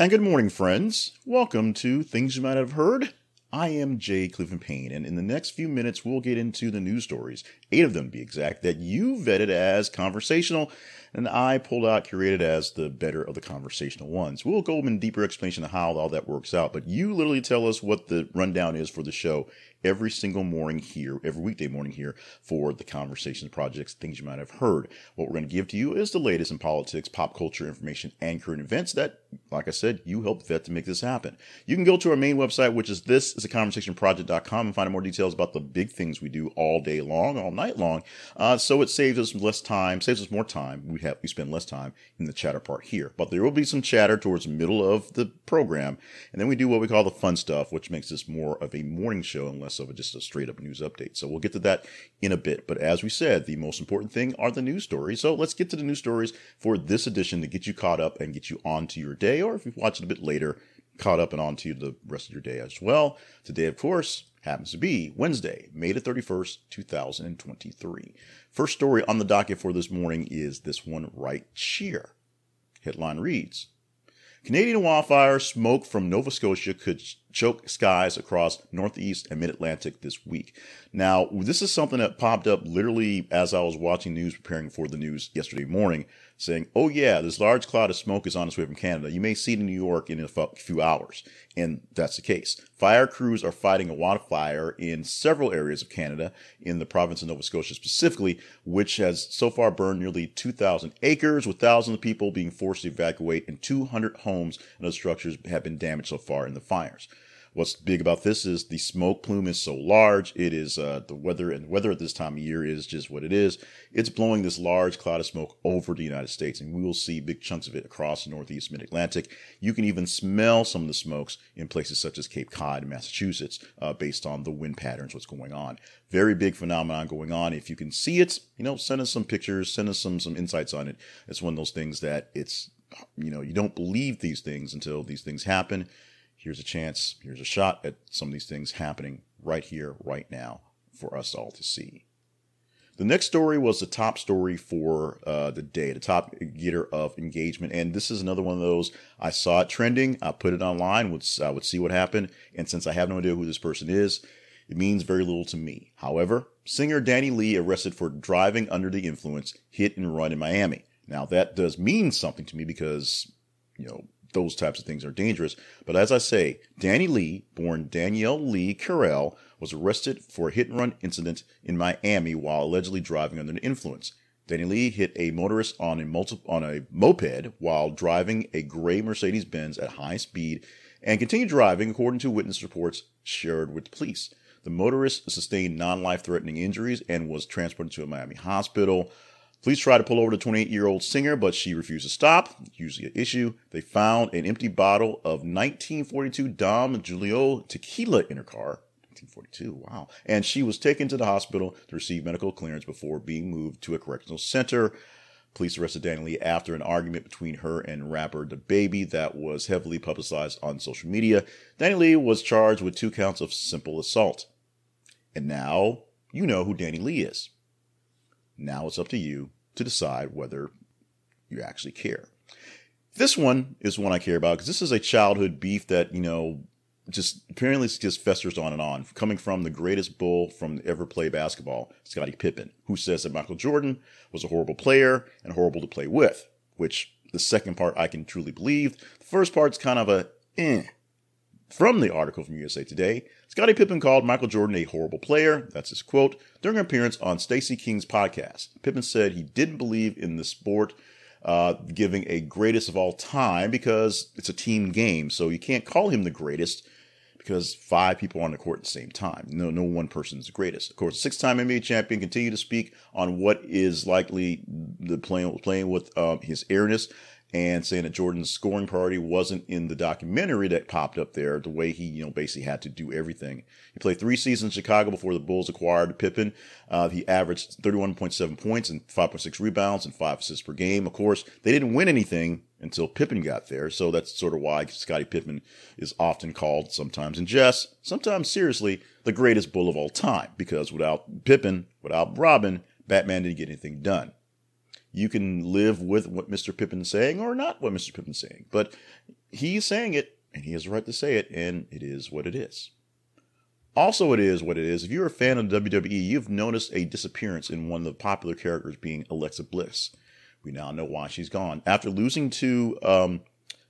And good morning, friends. Welcome to Things You Might Have Heard. I am Jay Cleveland Payne, and in the next few minutes, we'll get into the news stories, eight of them to be exact, that you vetted as conversational, and I pulled out, curated as the better of the conversational ones. We'll go in deeper explanation of how all that works out, but you literally tell us what the rundown is for the show every single morning here, every weekday morning here for the Conversations Projects, things you might have heard. What we're going to give to you is the latest in politics, pop culture information, and current events that, like I said, you helped vet to make this happen. You can go to our main website, which is this is a conversationproject.com and find out more details about the big things we do all day long, all night long. Uh, so it saves us less time, saves us more time. We have, we spend less time in the chatter part here, but there will be some chatter towards the middle of the program. And then we do what we call the fun stuff, which makes this more of a morning show and less of a, just a straight up news update. So we'll get to that in a bit. But as we said, the most important thing are the news stories. So let's get to the news stories for this edition to get you caught up and get you on to your day. Or if you watch it a bit later, caught up and on to you the rest of your day as well. Today, of course, happens to be Wednesday, May the 31st, 2023. First story on the docket for this morning is this one right here. Headline reads Canadian wildfire smoke from Nova Scotia could choke skies across Northeast and Mid Atlantic this week. Now, this is something that popped up literally as I was watching news, preparing for the news yesterday morning, saying, Oh, yeah, this large cloud of smoke is on its way from Canada. You may see it in New York in a few hours. And that's the case. Fire crews are fighting a wildfire in several areas of Canada, in the province of Nova Scotia specifically, which has so far burned nearly 2,000 acres, with thousands of people being forced to evacuate, and 200 homes and other structures have been damaged so far in the fires. What's big about this is the smoke plume is so large. It is uh, the weather and weather at this time of year is just what it is. It's blowing this large cloud of smoke over the United States, and we will see big chunks of it across the Northeast Mid Atlantic. You can even smell some of the smokes in places such as Cape Cod, Massachusetts, uh, based on the wind patterns. What's going on? Very big phenomenon going on. If you can see it, you know, send us some pictures, send us some some insights on it. It's one of those things that it's you know you don't believe these things until these things happen here's a chance, here's a shot at some of these things happening right here, right now, for us all to see. The next story was the top story for uh, the day, the top getter of engagement, and this is another one of those. I saw it trending, I put it online, would I would see what happened, and since I have no idea who this person is, it means very little to me. However, singer DaniLeigh arrested for driving under the influence, hit and run in Miami. Now that does mean something to me because you know those types of things are dangerous. But as I say, DaniLeigh, born Danielle Lee Carell, was arrested for a hit and run incident in Miami while allegedly driving under the influence. DaniLeigh hit a motorist on a multi- on a moped while driving a gray Mercedes Benz at high speed and continued driving according to witness reports shared with police. The motorist sustained non-life threatening injuries and was transported to a Miami hospital. Police tried to pull over the 28 year old singer, but she refused to stop. Usually an issue. They found an empty bottle of 1942 Don Julio tequila in her car. 1942, wow. And she was taken to the hospital to receive medical clearance before being moved to a correctional center. Police arrested DaniLeigh after an argument between her and rapper DaBaby that was heavily publicized on social media. DaniLeigh was charged with two counts of simple assault. And now you know who DaniLeigh is. Now it's up to you to decide whether you actually care. This one is one I care about because this is a childhood beef that, you know, just apparently just festers on and on, coming from the greatest bull from ever play basketball, Scottie Pippen, who says that Michael Jordan was a horrible player and horrible to play with, which the second part I can truly believe. The first part's kind of a eh. From the article from USA Today, Scottie Pippen called Michael Jordan a horrible player. That's his quote during an appearance on Stacey King's podcast. Pippen said he didn't believe in the sport uh, giving a greatest of all time because it's a team game. So you can't call him the greatest because five people on the court at the same time. No, no one person is the greatest. Of course, six-time NBA champion continue to speak on what is likely the playing playing with um, his airness and saying that Jordan's scoring priority wasn't in the documentary that popped up there, the way he, you know, basically had to do everything. He played three seasons in Chicago before the Bulls acquired Pippen. Uh, he averaged 31.7 points and 5.6 rebounds and five assists per game. Of course, they didn't win anything until Pippen got there. So that's sort of why Scottie Pippen is often called, sometimes in jest, sometimes seriously, the greatest bull of all time. Because without Pippen, without Robin, Batman didn't get anything done you can live with what Mr. Pippen's saying or not what Mr. Pippen's saying. But he's saying it, and he has the right to say it, and it is what it is. Also, it is what it is. If you're a fan of WWE, you've noticed a disappearance in one of the popular characters being Alexa Bliss. We now know why she's gone. After losing to um,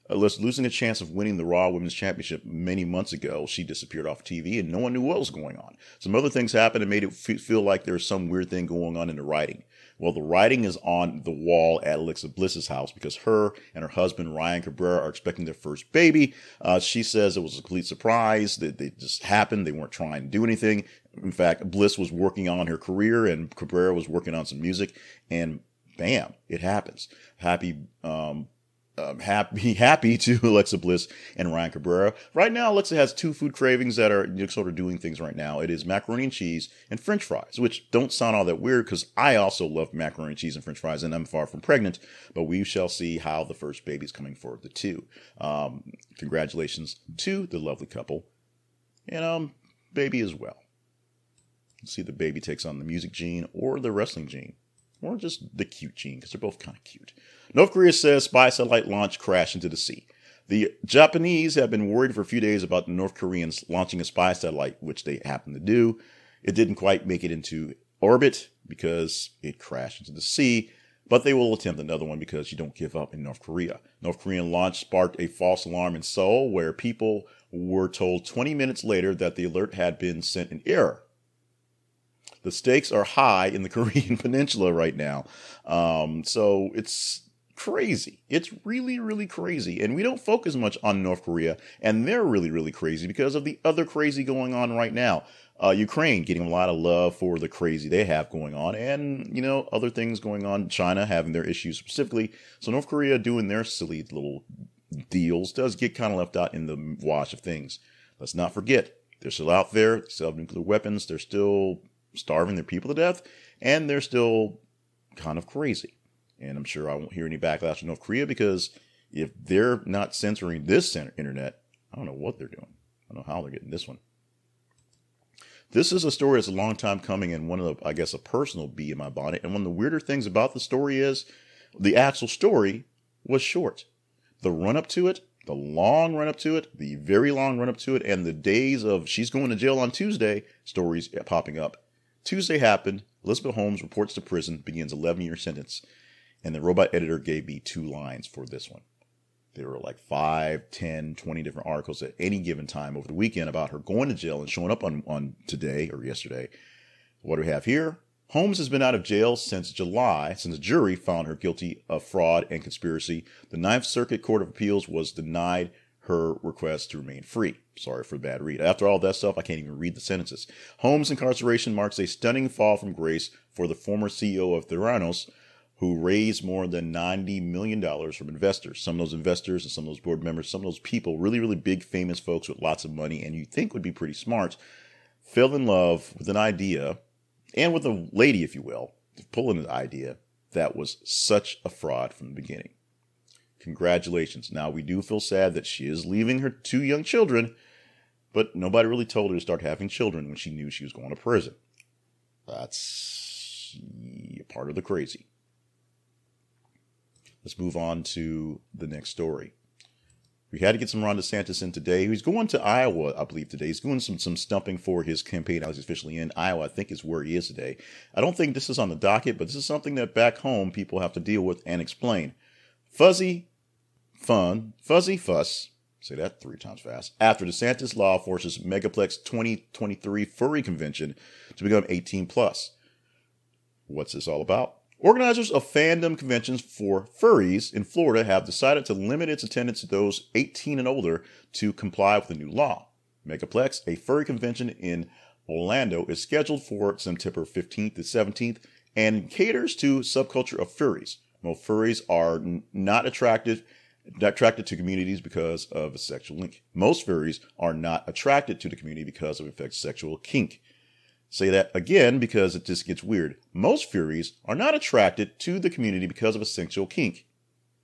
losing a chance of winning the Raw Women's Championship many months ago, she disappeared off TV and no one knew what was going on. Some other things happened and made it feel like there's some weird thing going on in the writing. Well, the writing is on the wall at Alexa Bliss's house because her and her husband Ryan Cabrera are expecting their first baby. Uh, she says it was a complete surprise that it just happened. They weren't trying to do anything. In fact, Bliss was working on her career and Cabrera was working on some music, and bam, it happens. Happy um, um, happy happy to Alexa Bliss and Ryan Cabrera. Right now, Alexa has two food cravings that are sort of doing things right now. It is macaroni and cheese and French fries, which don't sound all that weird because I also love macaroni and cheese and French fries, and I'm far from pregnant. But we shall see how the first baby is coming for the two. Um, congratulations to the lovely couple, and um, baby as well. Let's see the baby takes on the music gene or the wrestling gene or just the cute gene, because they're both kind of cute. North Korea says spy satellite launch crashed into the sea. The Japanese have been worried for a few days about the North Koreans launching a spy satellite, which they happened to do. It didn't quite make it into orbit because it crashed into the sea, but they will attempt another one because you don't give up in North Korea. North Korean launch sparked a false alarm in Seoul where people were told 20 minutes later that the alert had been sent in error the stakes are high in the Korean Peninsula right now. Um, so it's crazy. It's really, really crazy. And we don't focus much on North Korea, and they're really, really crazy because of the other crazy going on right now. Uh, Ukraine getting a lot of love for the crazy they have going on, and you know other things going on. China having their issues specifically. So North Korea doing their silly little deals does get kind of left out in the wash of things. Let's not forget they're still out there. Still have nuclear weapons. They're still starving their people to death, and they're still kind of crazy. And I'm sure I won't hear any backlash from North Korea because if they're not censoring this internet, I don't know what they're doing. I don't know how they're getting this one. This is a story that's a long time coming, and one of the, I guess, a personal bee in my bonnet. And one of the weirder things about the story is the actual story was short. The run up to it, the long run up to it, the very long run up to it, and the days of she's going to jail on Tuesday stories popping up Tuesday happened. Elizabeth Holmes reports to prison, begins 11 year sentence, and the robot editor gave me two lines for this one. There were like 5, 10, 20 different articles at any given time over the weekend about her going to jail and showing up on, on today or yesterday. What do we have here? Holmes has been out of jail since July, since a jury found her guilty of fraud and conspiracy. The Ninth Circuit Court of Appeals was denied her request to remain free. Sorry for the bad read. After all that stuff, I can't even read the sentences. Holmes' incarceration marks a stunning fall from grace for the former CEO of Theranos, who raised more than $90 million from investors. Some of those investors and some of those board members, some of those people, really, really big, famous folks with lots of money, and you think would be pretty smart, fell in love with an idea and with a lady, if you will, pulling an idea that was such a fraud from the beginning. Congratulations. Now, we do feel sad that she is leaving her two young children, but nobody really told her to start having children when she knew she was going to prison. That's part of the crazy. Let's move on to the next story. We had to get some Ron DeSantis in today. He's going to Iowa, I believe, today. He's doing some some stumping for his campaign. I was officially in Iowa, I think is where he is today. I don't think this is on the docket, but this is something that back home people have to deal with and explain. Fuzzy fun, fuzzy fuss, say that three times fast, after DeSantis law forces Megaplex 2023 furry convention to become 18 plus. What's this all about? Organizers of fandom conventions for furries in Florida have decided to limit its attendance to those 18 and older to comply with the new law. Megaplex, a furry convention in Orlando, is scheduled for September 15th to 17th and caters to subculture of furries. Most furries are n- not attractive attracted to communities because of a sexual link. Most furries are not attracted to the community because of a sexual kink. Say that again because it just gets weird. Most furries are not attracted to the community because of a sexual kink,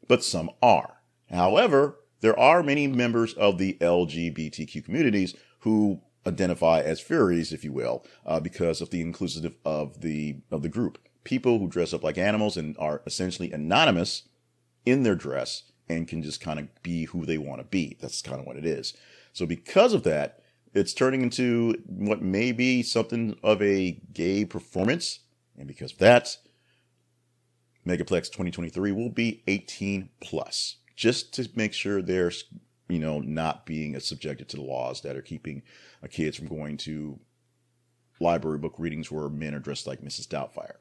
but some are. However, there are many members of the LGBTQ communities who identify as furries, if you will, uh, because of the inclusive of the of the group. People who dress up like animals and are essentially anonymous in their dress and can just kind of be who they want to be. That's kind of what it is. So because of that, it's turning into what may be something of a gay performance. And because of that, Megaplex 2023 will be 18 plus, just to make sure they're, you know, not being subjected to the laws that are keeping uh, kids from going to library book readings where men are dressed like Mrs. Doubtfire,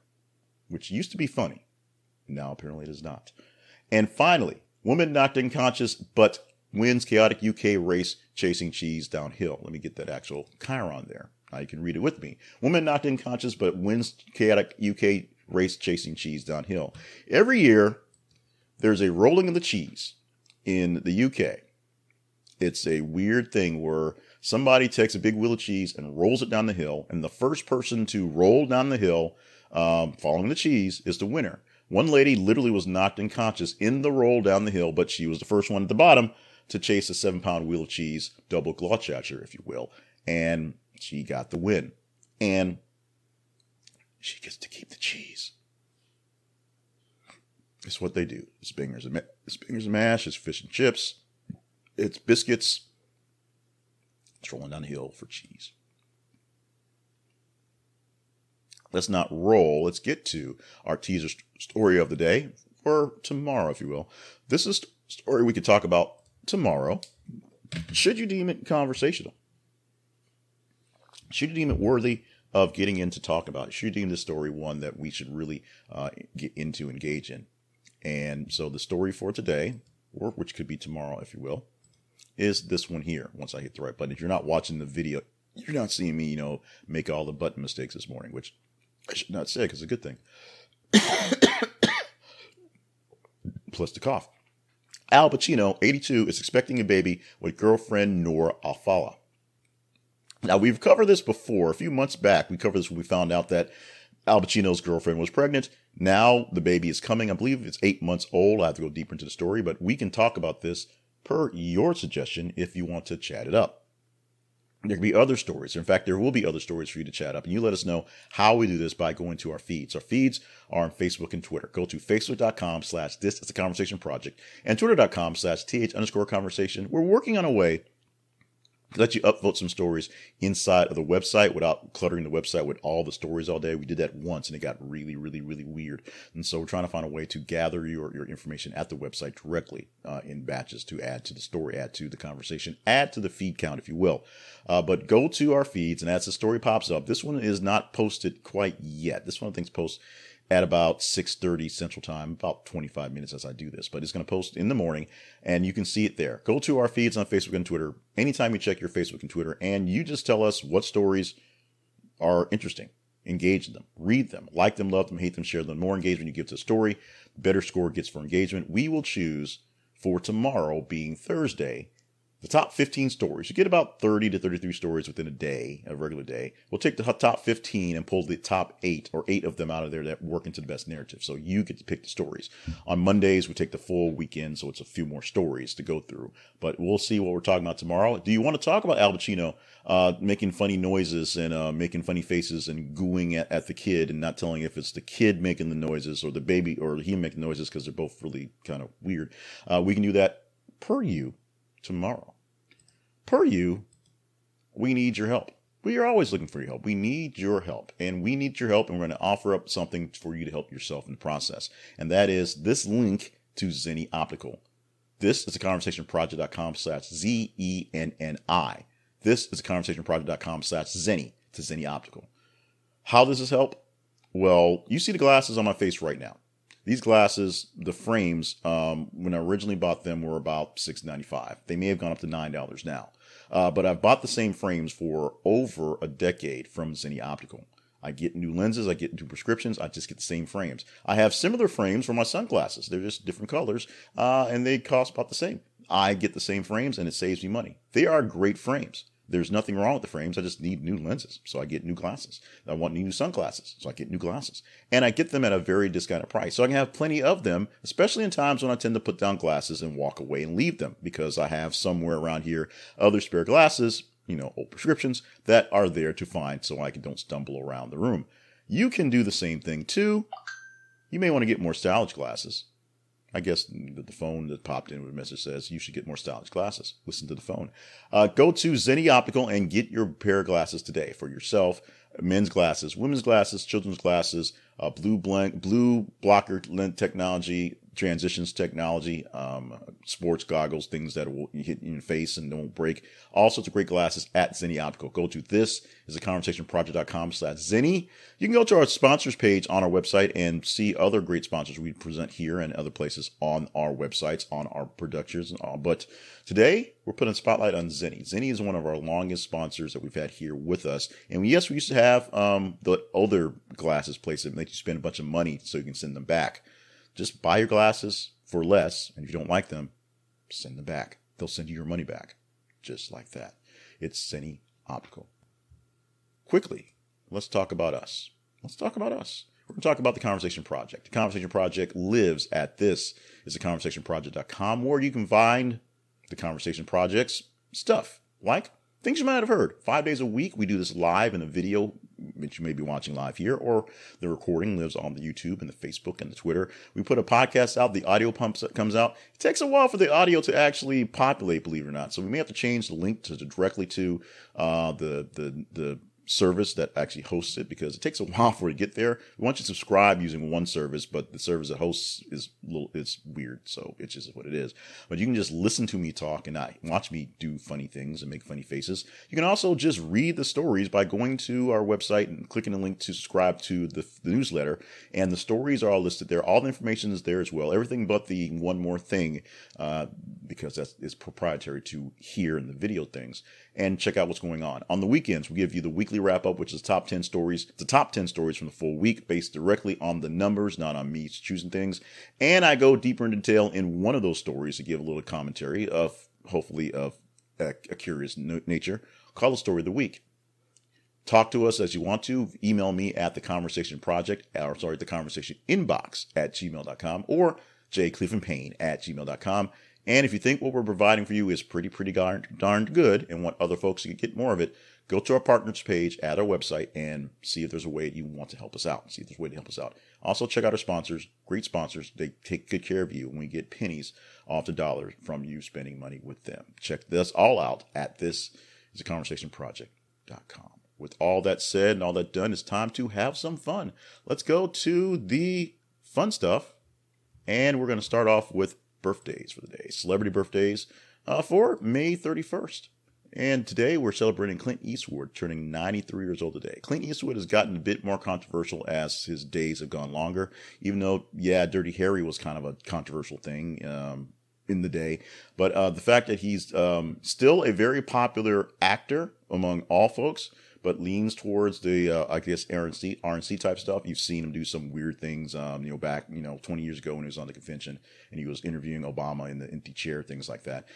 which used to be funny. Now apparently it is not. And finally, woman knocked unconscious but wins chaotic UK race chasing cheese downhill. Let me get that actual chyron there. Now you can read it with me. Woman knocked unconscious but wins chaotic UK race chasing cheese downhill. Every year, there's a rolling of the cheese in the UK. It's a weird thing where somebody takes a big wheel of cheese and rolls it down the hill, and the first person to roll down the hill um, following the cheese is the winner. One lady literally was knocked unconscious in the roll down the hill, but she was the first one at the bottom to chase a seven pound wheel of cheese, double Gloucestershire, if you will, and she got the win. And she gets to keep the cheese. It's what they do. It's bingers and, it's bingers and mash. It's fish and chips. It's biscuits. It's rolling down the hill for cheese. Let's not roll. Let's get to our teaser story of the day, or tomorrow, if you will. This is a story we could talk about tomorrow. Should you deem it conversational? Should you deem it worthy of getting into talk about Should you deem the story one that we should really uh, get into engage in and so the story for today or which could be tomorrow if you will is this one here once i hit the right button if you're not watching the video you're not seeing me you know make all the button mistakes this morning which i should not say because it's a good thing plus the cough al pacino 82 is expecting a baby with girlfriend nora alfallah now, we've covered this before. A few months back, we covered this when we found out that Al Pacino's girlfriend was pregnant. Now the baby is coming. I believe it's eight months old. I have to go deeper into the story, but we can talk about this per your suggestion if you want to chat it up. There can be other stories. In fact, there will be other stories for you to chat up. And you let us know how we do this by going to our feeds. Our feeds are on Facebook and Twitter. Go to facebook.com slash this is a conversation project and twitter.com slash th underscore conversation. We're working on a way let you upvote some stories inside of the website without cluttering the website with all the stories all day. We did that once and it got really, really, really weird. And so we're trying to find a way to gather your, your information at the website directly uh, in batches to add to the story, add to the conversation, add to the feed count, if you will. Uh, but go to our feeds and as the story pops up, this one is not posted quite yet. This one I think is post at about 6.30 central time about 25 minutes as i do this but it's going to post in the morning and you can see it there. Go to our feeds on facebook and twitter. Anytime you check your facebook and twitter and you just tell us what stories are interesting engage them read them like them love them hate them share them. The more engagement you give to a story better score gets for engagement. We will choose for tomorrow being thursday the top 15 stories. You get about 30 to 33 stories within a day, a regular day. We'll take the top 15 and pull the top eight or eight of them out of there that work into the best narrative. So you get to pick the stories. On Mondays, we take the full weekend, so it's a few more stories to go through. But we'll see what we're talking about tomorrow. Do you want to talk about Al Pacino uh, making funny noises and uh, making funny faces and gooing at, at the kid and not telling if it's the kid making the noises or the baby or him making noises because they're both really kind of weird? Uh, we can do that per you tomorrow per you, we need your help. We are always looking for your help. We need your help and we need your help and we're going to offer up something for you to help yourself in the process. And that is this link to Zenni Optical. This is a conversationproject.com slash Z-E-N-N-I. This is a conversationproject.com slash Zenni to Zenni Optical. How does this help? Well, you see the glasses on my face right now. These glasses, the frames, um, when I originally bought them, were about six ninety five. They may have gone up to nine dollars now, uh, but I've bought the same frames for over a decade from Zenni Optical. I get new lenses, I get new prescriptions, I just get the same frames. I have similar frames for my sunglasses. They're just different colors, uh, and they cost about the same. I get the same frames, and it saves me money. They are great frames. There's nothing wrong with the frames. I just need new lenses. So I get new glasses. I want new sunglasses. So I get new glasses. And I get them at a very discounted price. So I can have plenty of them, especially in times when I tend to put down glasses and walk away and leave them because I have somewhere around here other spare glasses, you know, old prescriptions that are there to find so I don't stumble around the room. You can do the same thing too. You may want to get more stylish glasses. I guess the, phone that popped in with a message says you should get more stylish glasses. Listen to the phone. Uh, go to Zenni Optical and get your pair of glasses today for yourself. Men's glasses, women's glasses, children's glasses, uh, blue blank, blue blocker lens technology, transitions technology, um, sports goggles, things that will hit your face and don't break. All sorts of great glasses at Zenni Optical. Go to this is a conversationproject.com slash Zenni. You can go to our sponsors page on our website and see other great sponsors we present here and other places on our websites, on our productions and all. But today we're putting a spotlight on Zenni. Zenni is one of our longest sponsors that we've had here with us. And yes, we used to have um, the older glasses place that make you spend a bunch of money so you can send them back. Just buy your glasses for less, and if you don't like them, send them back. They'll send you your money back, just like that. It's Zenni Optical. Quickly, let's talk about us. Let's talk about us. We're going to talk about the Conversation Project. The Conversation Project lives at this is a conversationproject.com where you can find the Conversation Project's stuff like things you might have heard. Five days a week, we do this live in a video which you may be watching live here, or the recording lives on the YouTube and the Facebook and the Twitter. We put a podcast out, the audio pumps comes out. It takes a while for the audio to actually populate, believe it or not. So we may have to change the link to, to directly to uh, the the the service that actually hosts it because it takes a while for it to get there. We want you to subscribe using one service, but the service that hosts is little it's weird, so it's just what it is. But you can just listen to me talk and not watch me do funny things and make funny faces. You can also just read the stories by going to our website and clicking the link to subscribe to the, the newsletter. And the stories are all listed there. All the information is there as well. Everything but the one more thing, uh, because that's is proprietary to here in the video things. And check out what's going on. On the weekends, we give you the weekly wrap up, which is top 10 stories. The top 10 stories from the full week based directly on the numbers, not on me choosing things. And I go deeper into detail in one of those stories to give a little commentary of hopefully of a, a curious nature. Call the story of the week. Talk to us as you want to. Email me at the conversation project, or sorry, the conversation inbox at gmail.com or jclevelandpayne at gmail.com. And if you think what we're providing for you is pretty, pretty darn, good and want other folks to get more of it, go to our partners page at our website and see if there's a way you want to help us out. See if there's a way to help us out. Also, check out our sponsors, great sponsors. They take good care of you, and we get pennies off the dollars from you spending money with them. Check this all out at this is a conversation project.com. With all that said and all that done, it's time to have some fun. Let's go to the fun stuff. And we're going to start off with birthdays for the day, celebrity birthdays uh, for May 31st. And today we're celebrating Clint Eastwood turning 93 years old today. Clint Eastwood has gotten a bit more controversial as his days have gone longer, even though, yeah, Dirty Harry was kind of a controversial thing um, in the day. But uh, the fact that he's um, still a very popular actor among all folks, but leans towards the, uh, I guess, RNC, RNC type stuff. You've seen him do some weird things, um, you know, back, you know, 20 years ago when he was on the convention and he was interviewing Obama in the empty chair, things like that.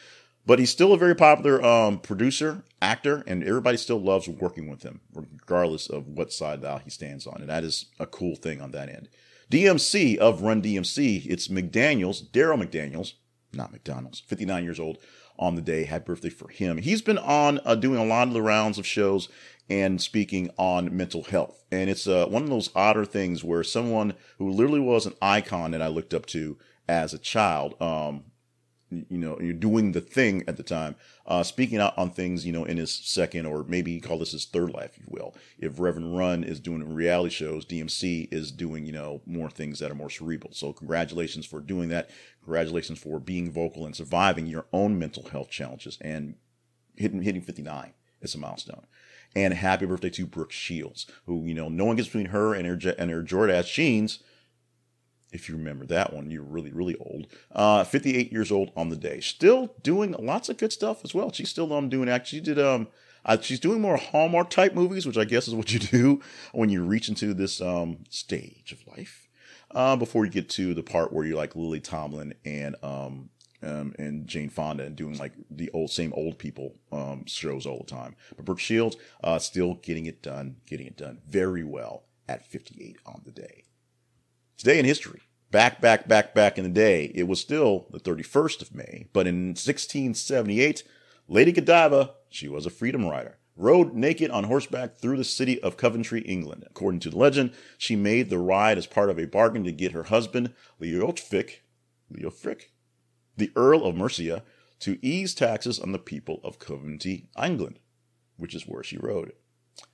But he's still a very popular um, producer, actor, and everybody still loves working with him, regardless of what side the he stands on. And that is a cool thing on that end. DMC of Run DMC, it's McDaniels, Daryl McDaniels, not McDonald's, 59 years old on the day. Happy birthday for him. He's been on uh, doing a lot of the rounds of shows and speaking on mental health. And it's uh, one of those odder things where someone who literally was an icon that I looked up to as a child, um, you know, you're doing the thing at the time, uh, speaking out on things, you know, in his second or maybe call this his third life, if you will. If Reverend Run is doing reality shows, DMC is doing, you know, more things that are more cerebral. So congratulations for doing that. Congratulations for being vocal and surviving your own mental health challenges and hitting, hitting 59. It's a milestone. And happy birthday to Brooke Shields, who, you know, no one gets between her and her, and her Jordache jeans if you remember that one, you're really, really old. Uh, 58 years old on the day. Still doing lots of good stuff as well. She's still um, doing, actually, did, um, uh, she's doing more Hallmark type movies, which I guess is what you do when you reach into this um, stage of life. Uh, before you get to the part where you're like Lily Tomlin and um, um, and Jane Fonda and doing like the old same old people um, shows all the time. But Brooke Shields uh, still getting it done, getting it done very well at 58 on the day. Today in history, back, back, back, back in the day, it was still the 31st of May, but in 1678, Lady Godiva, she was a freedom rider, rode naked on horseback through the city of Coventry, England. According to the legend, she made the ride as part of a bargain to get her husband, Leofric, Leo Frick, the Earl of Mercia, to ease taxes on the people of Coventry, England, which is where she rode.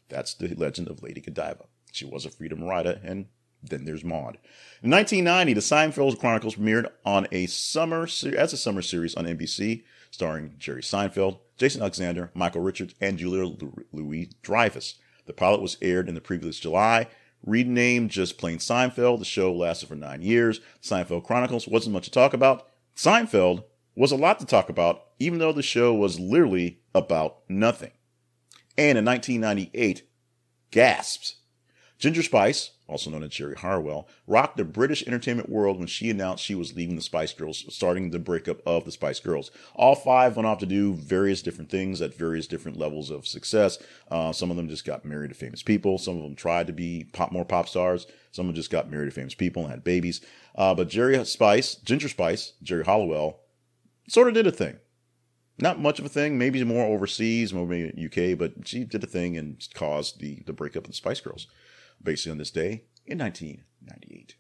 That's the legend of Lady Godiva. She was a freedom rider, and then there's Maud. In 1990, the Seinfeld Chronicles premiered on a summer as a summer series on NBC, starring Jerry Seinfeld, Jason Alexander, Michael Richards, and Julia Louis Dreyfus. The pilot was aired in the previous July. Renamed just plain Seinfeld, the show lasted for nine years. Seinfeld Chronicles wasn't much to talk about. Seinfeld was a lot to talk about, even though the show was literally about nothing. And in 1998, gasps. Ginger Spice, also known as Geri Harwell, rocked the British entertainment world when she announced she was leaving the Spice Girls, starting the breakup of the Spice Girls. All five went off to do various different things at various different levels of success. Uh, some of them just got married to famous people. Some of them tried to be pop more pop stars. Some of them just got married to famous people and had babies. Uh, but Geri Spice, Ginger Spice, Geri Halliwell, sort of did a thing. Not much of a thing, maybe more overseas, maybe UK, but she did a thing and caused the, the breakup of the Spice Girls, basically on this day in 1998.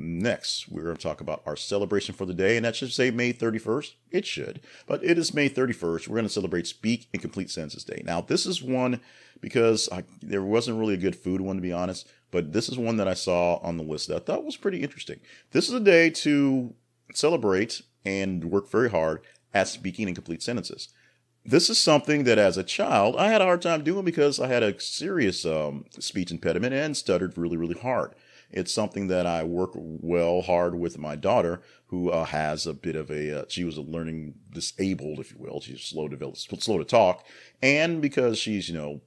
Next, we're going to talk about our celebration for the day, and that should say May 31st. It should, but it is May 31st. We're going to celebrate Speak in Complete Sentences Day. Now, this is one because I, there wasn't really a good food one, to be honest, but this is one that I saw on the list that I thought was pretty interesting. This is a day to celebrate and work very hard at speaking in complete sentences. This is something that as a child I had a hard time doing because I had a serious um, speech impediment and stuttered really, really hard. It's something that I work well hard with my daughter, who uh, has a bit of a. Uh, she was a learning disabled, if you will. She's slow to slow to talk, and because she's you know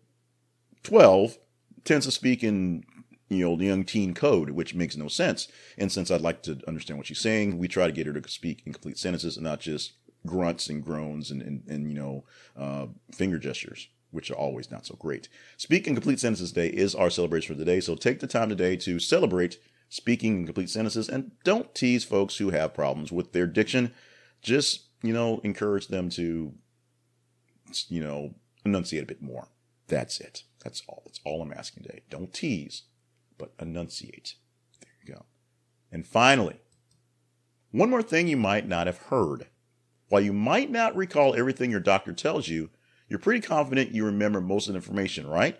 twelve, tends to speak in you know, young teen code, which makes no sense. And since I'd like to understand what she's saying, we try to get her to speak in complete sentences and not just grunts and groans and, and, and you know, uh, finger gestures, which are always not so great. Speak in complete sentences day is our celebration for the day. So take the time today to celebrate speaking in complete sentences and don't tease folks who have problems with their diction. Just, you know, encourage them to, you know, enunciate a bit more. That's it. That's all. That's all I'm asking today. Don't tease but enunciate. There you go. And finally, one more thing you might not have heard. While you might not recall everything your doctor tells you, you're pretty confident you remember most of the information, right?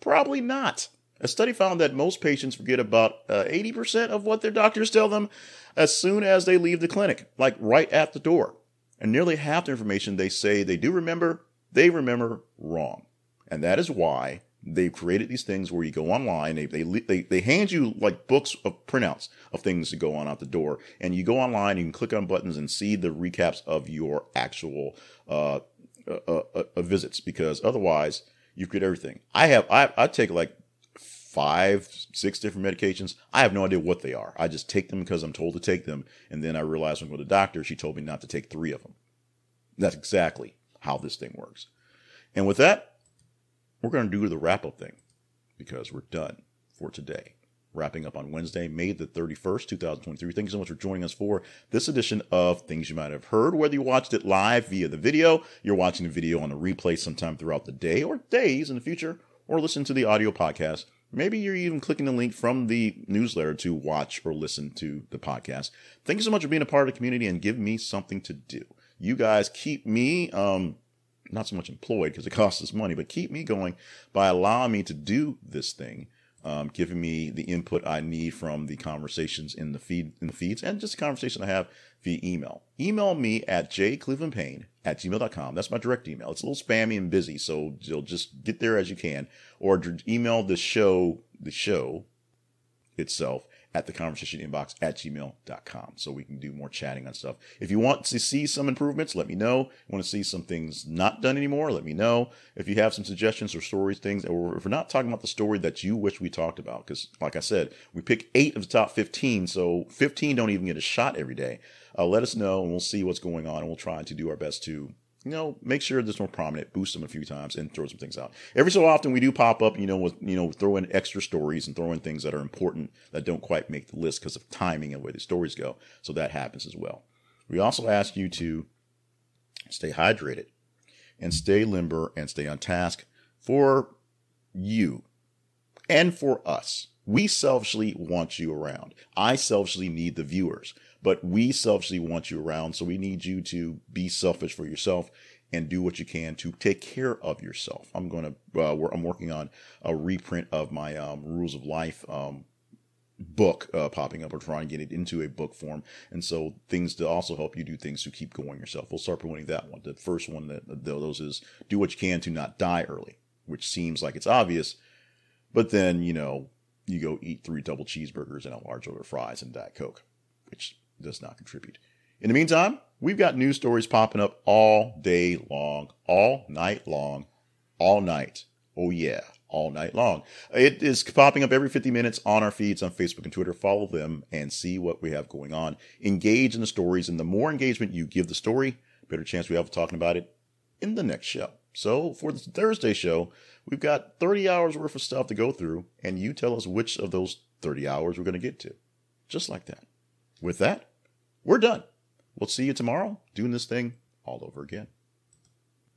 Probably not. A study found that most patients forget about uh, 80% of what their doctors tell them as soon as they leave the clinic, like right at the door. And nearly half the information they say they do remember, they remember wrong. And that is why they've created these things where you go online they, they they they hand you like books of printouts of things to go on out the door and you go online you can click on buttons and see the recaps of your actual uh, uh, uh, uh visits because otherwise you get everything. I have i i take like five six different medications. I have no idea what they are. I just take them because i'm told to take them and then i realize when i go to the doctor she told me not to take three of them. That's exactly how this thing works. And with that we're going to do the wrap up thing because we're done for today. Wrapping up on Wednesday, May the 31st, 2023. Thank you so much for joining us for this edition of Things You Might Have Heard. Whether you watched it live via the video, you're watching the video on a replay sometime throughout the day or days in the future, or listen to the audio podcast. Maybe you're even clicking the link from the newsletter to watch or listen to the podcast. Thank you so much for being a part of the community and give me something to do. You guys keep me um, not so much employed because it costs us money, but keep me going by allowing me to do this thing, um, giving me the input I need from the conversations in the feed in the feeds and just the conversation I have via email. Email me at jclevelandpayne at gmail.com. That's my direct email. It's a little spammy and busy, so you'll just get there as you can. Or email the show, the show itself at the conversation inbox at gmail.com so we can do more chatting on stuff. If you want to see some improvements, let me know. Want to see some things not done anymore, let me know. If you have some suggestions or stories, things, or if we're not talking about the story that you wish we talked about, because like I said, we pick eight of the top 15, so 15 don't even get a shot every day. Uh, let us know and we'll see what's going on and we'll try to do our best to you know, make sure it's more prominent, boost them a few times, and throw some things out. Every so often, we do pop up, you know, with you know, throw in extra stories and throw in things that are important that don't quite make the list because of timing and where the stories go. So that happens as well. We also ask you to stay hydrated and stay limber and stay on task for you and for us. We selfishly want you around. I selfishly need the viewers, but we selfishly want you around. So we need you to be selfish for yourself and do what you can to take care of yourself. I'm going to, uh, I'm working on a reprint of my um, Rules of Life um, book uh, popping up or trying to get it into a book form. And so things to also help you do things to keep going yourself. We'll start promoting that one. The first one that those is do what you can to not die early, which seems like it's obvious, but then, you know, you go eat three double cheeseburgers and a large order of fries and Diet Coke, which does not contribute. In the meantime, we've got news stories popping up all day long, all night long, all night. Oh yeah all night long. It is popping up every 50 minutes on our feeds on Facebook and Twitter. Follow them and see what we have going on. Engage in the stories, and the more engagement you give the story, better chance we have of talking about it in the next show. So for the Thursday show, we've got 30 hours worth of stuff to go through, and you tell us which of those 30 hours we're going to get to. Just like that. With that, we're done. We'll see you tomorrow doing this thing all over again.